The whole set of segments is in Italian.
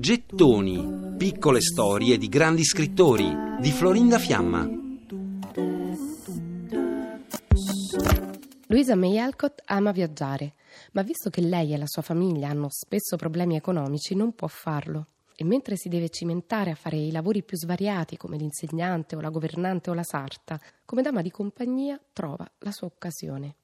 Gettoni, piccole storie di grandi scrittori di Florinda Fiamma. Luisa May Alcott ama viaggiare, ma visto che lei e la sua famiglia hanno spesso problemi economici, non può farlo. E mentre si deve cimentare a fare i lavori più svariati come l'insegnante o la governante o la sarta, come dama di compagnia trova la sua occasione.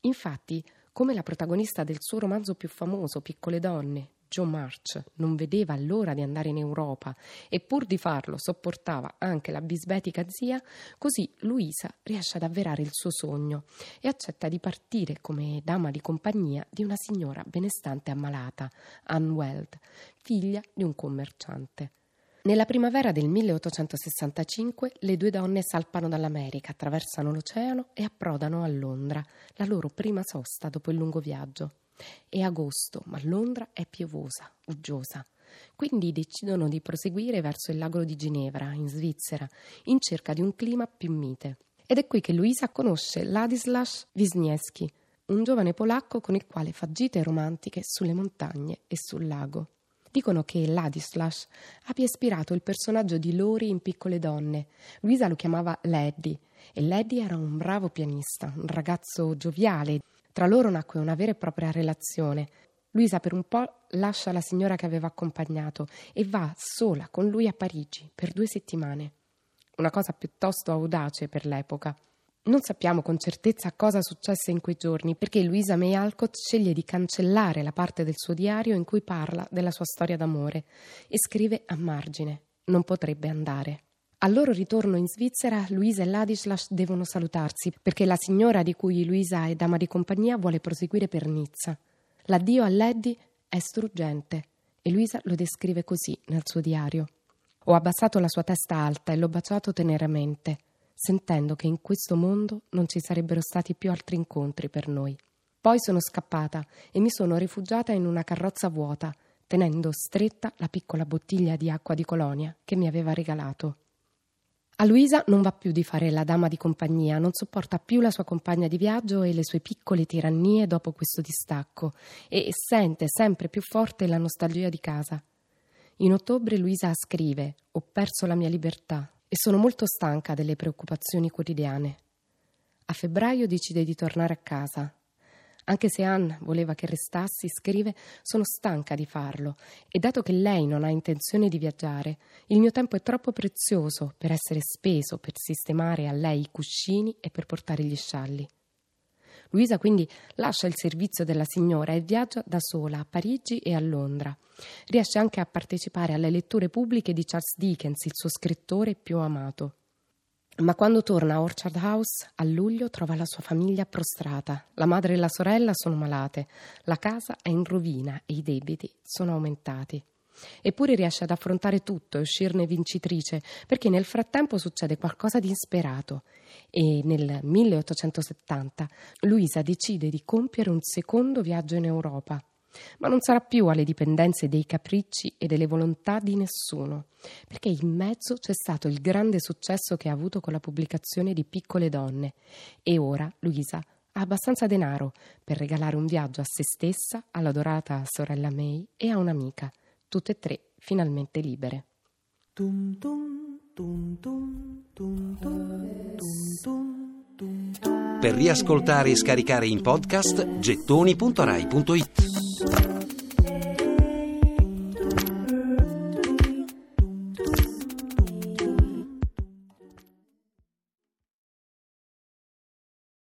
Infatti, come la protagonista del suo romanzo più famoso, Piccole donne, Jo March, non vedeva l'ora di andare in Europa e pur di farlo sopportava anche la bisbetica zia, così Luisa riesce ad avverare il suo sogno e accetta di partire come dama di compagnia di una signora benestante ammalata, Anne Weld, figlia di un commerciante. Nella primavera del 1865 le due donne salpano dall'America, attraversano l'oceano e approdano a Londra, la loro prima sosta dopo il lungo viaggio. È agosto, ma Londra è piovosa, uggiosa. Quindi decidono di proseguire verso il lago di Ginevra, in Svizzera, in cerca di un clima più mite. Ed è qui che Luisa conosce Ladislas Wisniewski, un giovane polacco con il quale fa gite romantiche sulle montagne e sul lago. Dicono che Ladislas abbia ispirato il personaggio di Lori in Piccole donne. Luisa lo chiamava Leddy e Leddy era un bravo pianista, un ragazzo gioviale. Tra loro nacque una vera e propria relazione. Luisa per un po' lascia la signora che aveva accompagnato e va sola con lui a Parigi per due settimane. Una cosa piuttosto audace per l'epoca. Non sappiamo con certezza cosa successe in quei giorni, perché Luisa May Alcott sceglie di cancellare la parte del suo diario in cui parla della sua storia d'amore e scrive a margine: Non potrebbe andare. Al loro ritorno in Svizzera, Luisa e Ladislas devono salutarsi perché la signora di cui Luisa è dama di compagnia vuole proseguire per Nizza. L'addio a Leddy è struggente e Luisa lo descrive così nel suo diario. Ho abbassato la sua testa alta e l'ho baciato teneramente sentendo che in questo mondo non ci sarebbero stati più altri incontri per noi. Poi sono scappata e mi sono rifugiata in una carrozza vuota, tenendo stretta la piccola bottiglia di acqua di colonia che mi aveva regalato. A Luisa non va più di fare la dama di compagnia, non sopporta più la sua compagna di viaggio e le sue piccole tirannie dopo questo distacco e sente sempre più forte la nostalgia di casa. In ottobre Luisa scrive: Ho perso la mia libertà, e sono molto stanca delle preoccupazioni quotidiane. A febbraio decide di tornare a casa. Anche se Anne voleva che restassi, scrive, sono stanca di farlo e dato che lei non ha intenzione di viaggiare, il mio tempo è troppo prezioso per essere speso per sistemare a lei i cuscini e per portare gli scialli. Luisa quindi lascia il servizio della signora e viaggia da sola a Parigi e a Londra. Riesce anche a partecipare alle letture pubbliche di Charles Dickens, il suo scrittore più amato. Ma quando torna a Orchard House a luglio trova la sua famiglia prostrata. La madre e la sorella sono malate, la casa è in rovina e i debiti sono aumentati. Eppure riesce ad affrontare tutto e uscirne vincitrice, perché nel frattempo succede qualcosa di insperato. E nel 1870 Luisa decide di compiere un secondo viaggio in Europa. Ma non sarà più alle dipendenze dei capricci e delle volontà di nessuno, perché in mezzo c'è stato il grande successo che ha avuto con la pubblicazione di Piccole donne. E ora Luisa ha abbastanza denaro per regalare un viaggio a se stessa, all'adorata sorella May e a un'amica tutte e tre finalmente libere. Per riascoltare e scaricare in podcast gettoni.rai.it